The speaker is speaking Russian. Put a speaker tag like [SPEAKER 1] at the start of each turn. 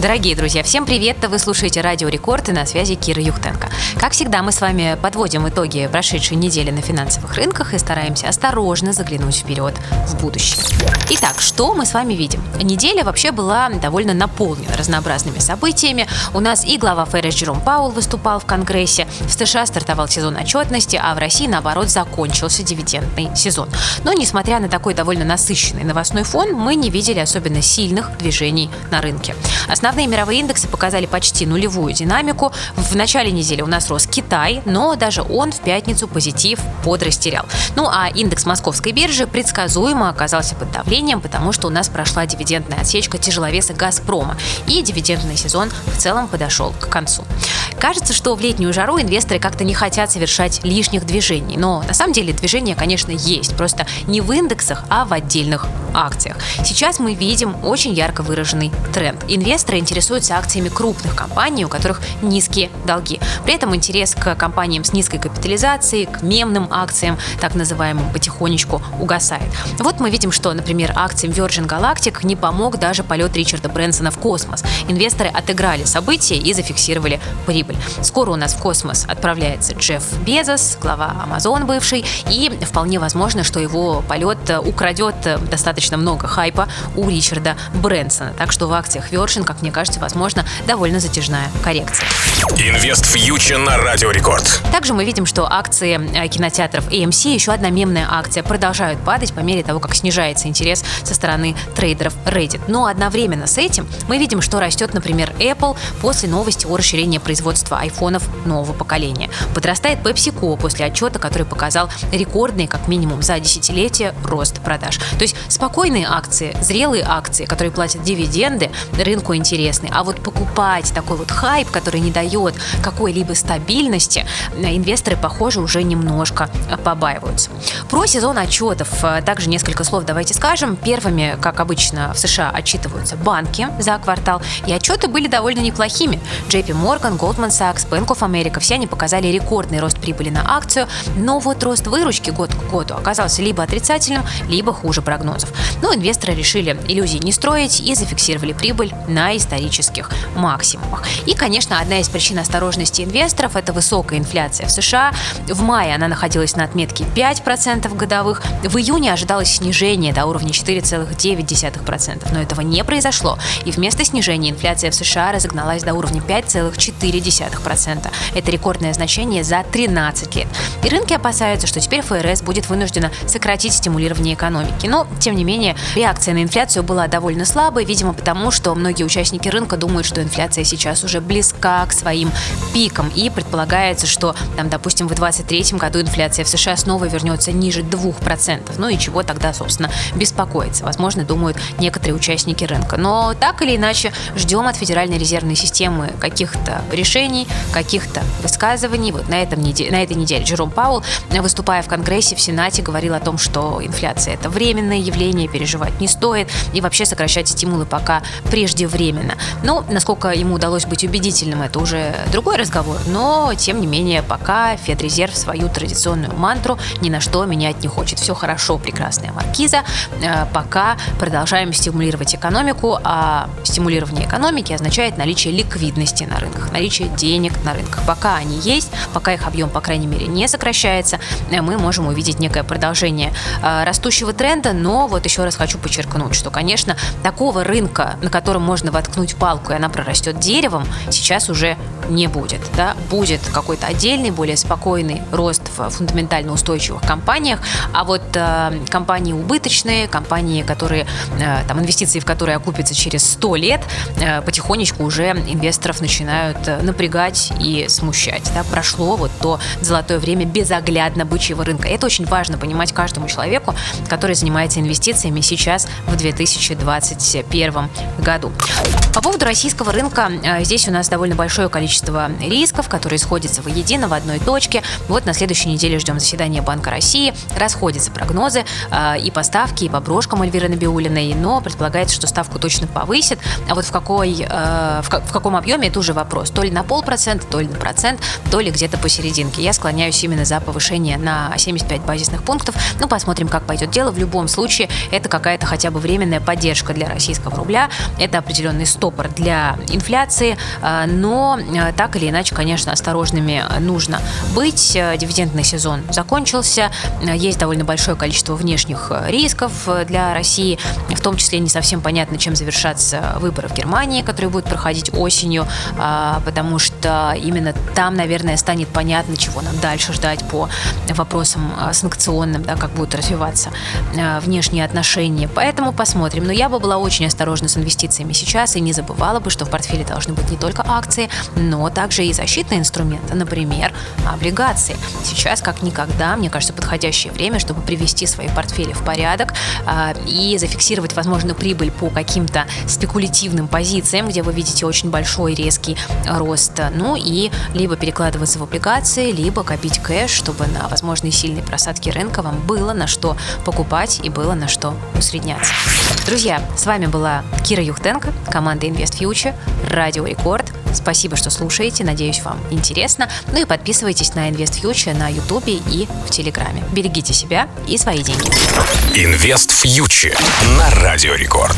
[SPEAKER 1] Дорогие друзья, всем привет! Вы слушаете Радио Рекорд и на связи Кира Юхтенко. Как всегда, мы с вами подводим итоги прошедшей недели на финансовых рынках и стараемся осторожно заглянуть вперед в будущее. Итак, что мы с вами видим? Неделя вообще была довольно наполнена разнообразными событиями. У нас и глава ФРС Джером Паул выступал в Конгрессе, в США стартовал сезон отчетности, а в России, наоборот, закончился дивидендный сезон. Но, несмотря на такой довольно насыщенный новостной фон, мы не видели особенно сильных движений на рынке. Основные мировые индексы показали почти нулевую динамику. В начале недели у нас рос Китай, но даже он в пятницу позитив подрастерял. Ну а индекс московской биржи предсказуемо оказался под давлением, потому что у нас прошла дивидендная отсечка тяжеловеса «Газпрома», и дивидендный сезон в целом подошел к концу. Кажется, что в летнюю жару инвесторы как-то не хотят совершать лишних движений, но на самом деле движения, конечно, есть, просто не в индексах, а в отдельных акциях. Сейчас мы видим очень ярко выраженный тренд. Инвесторы интересуются акциями крупных компаний, у которых низкие долги. При этом интерес к компаниям с низкой капитализацией, к мемным акциям, так называемым, потихонечку угасает. Вот мы видим, что, например, акциям Virgin Galactic не помог даже полет Ричарда Брэнсона в космос. Инвесторы отыграли события и зафиксировали прибыль. Скоро у нас в космос отправляется Джефф Безос, глава Amazon бывший, и вполне возможно, что его полет украдет достаточно много хайпа у Ричарда Брэнсона. Так что в акциях Virgin, как мне кажется, возможно, довольно затяжная коррекция.
[SPEAKER 2] Инвест фьючер на Радио Рекорд.
[SPEAKER 1] Также мы видим, что акции э, кинотеатров AMC, еще одна мемная акция, продолжают падать по мере того, как снижается интерес со стороны трейдеров Reddit. Но одновременно с этим мы видим, что растет, например, Apple после новости о расширении производства айфонов нового поколения. Подрастает PepsiCo после отчета, который показал рекордный, как минимум за десятилетие, рост продаж. То есть спокойные акции, зрелые акции, которые платят дивиденды, рынку интересны. А вот покупать такой вот хайп, который не дает какой-либо стабильности, э, инвесторы, похоже, уже немножко побаиваются. Про сезон отчетов э, также несколько слов давайте скажем. Первыми, как обычно, в США отчитываются банки за квартал, и отчеты были довольно неплохими. JP Morgan, Goldman Sachs, Bank of America, все они показали рекордный рост прибыли на акцию, но вот рост выручки год к году оказался либо отрицательным, либо хуже прогнозов. Но инвесторы решили иллюзий не строить и зафиксировали прибыль на исторических максимумах. И, конечно, одна из причин осторожности инвесторов – это высокая инфляция в США. В мае она находилась на отметке 5% годовых. В июне ожидалось снижение до уровня 4,9%. Но этого не произошло. И вместо снижения инфляция в США разогналась до уровня 5,4%. Это рекордное значение за 13 лет. И рынки опасаются, что теперь ФРС будет вынуждена сократить стимулирование экономики. Но, тем не менее, реакция на инфляцию была довольно слабой, видимо, потому что многие участники рынка думают, что инфляция сейчас уже близка к своим пикам. И предполагается, что, там, допустим, в 2023 году инфляция в США снова вернется ниже 2%. Ну и чего тогда, собственно, беспокоиться? Возможно, думают некоторые участники рынка. Но так или иначе, ждем от Федеральной резервной системы каких-то решений, каких-то высказываний. Вот на, этом неделе, на этой неделе Джером Паул, выступая в Конгрессе, в Сенате, говорил о том, что инфляция – это временное явление, переживать не стоит, и вообще сокращать стимулы пока преждевременно именно. Ну, насколько ему удалось быть убедительным, это уже другой разговор, но, тем не менее, пока Федрезерв свою традиционную мантру ни на что менять не хочет. Все хорошо, прекрасная маркиза, э, пока продолжаем стимулировать экономику, а стимулирование экономики означает наличие ликвидности на рынках, наличие денег на рынках. Пока они есть, пока их объем, по крайней мере, не сокращается, э, мы можем увидеть некое продолжение э, растущего тренда, но вот еще раз хочу подчеркнуть, что, конечно, такого рынка, на котором можно воткнуть палку, и она прорастет деревом, сейчас уже не будет. Да? Будет какой-то отдельный, более спокойный рост в фундаментально устойчивых компаниях, а вот э, компании убыточные, компании, которые, э, там, инвестиции в которые окупятся через 100 лет, э, потихонечку уже инвесторов начинают э, напрягать и смущать. Да? Прошло вот то золотое время безоглядно бычьего рынка. Это очень важно понимать каждому человеку, который занимается инвестициями сейчас в 2021 году. По поводу российского рынка, э, здесь у нас довольно большое количество рисков, которые сходятся воедино в одной точке. Вот на следующей неделе ждем заседания Банка России. Расходятся прогнозы э, и по ставке, и по брошкам Эльвиры Набиулиной, но предполагается, что ставку точно повысит. А вот в, какой, э, в, каком объеме, это уже вопрос. То ли на полпроцента, то ли на процент, то ли где-то посерединке. Я склоняюсь именно за повышение на 75 базисных пунктов. Ну, посмотрим, как пойдет дело. В любом случае, это какая-то хотя бы временная поддержка для российского рубля. Это определенный стопор для инфляции. Э, но э, так или иначе, конечно, осторожными нужно быть. Дивидендный сезон закончился. Есть довольно большое количество внешних рисков для России. В том числе не совсем понятно, чем завершатся выборы в Германии, которые будут проходить осенью, потому что именно там, наверное, станет понятно, чего нам дальше ждать по вопросам санкционным, да, как будут развиваться внешние отношения. Поэтому посмотрим. Но я бы была очень осторожна с инвестициями сейчас и не забывала бы, что в портфеле должны быть не только акции, но также и защитные инструменты, например, облигации. Сейчас, как никогда, мне кажется, подходящее время, чтобы привести свои портфели в порядок и зафиксировать возможную прибыль по каким-то спекулятивным позициям, где вы видите очень большой резкий рост. Ну и либо перекладываться в облигации, либо копить кэш, чтобы на возможные сильные просадки рынка вам было на что покупать и было на что усредняться. Друзья, с вами была Кира Юхтенко, команда Invest Future, Радио Рекорд. Спасибо, что слушаете. Надеюсь, вам интересно. Ну и подписывайтесь на Invest Future на Ютубе и в Телеграме. Берегите себя и свои деньги.
[SPEAKER 2] Invest Future на Радио Рекорд.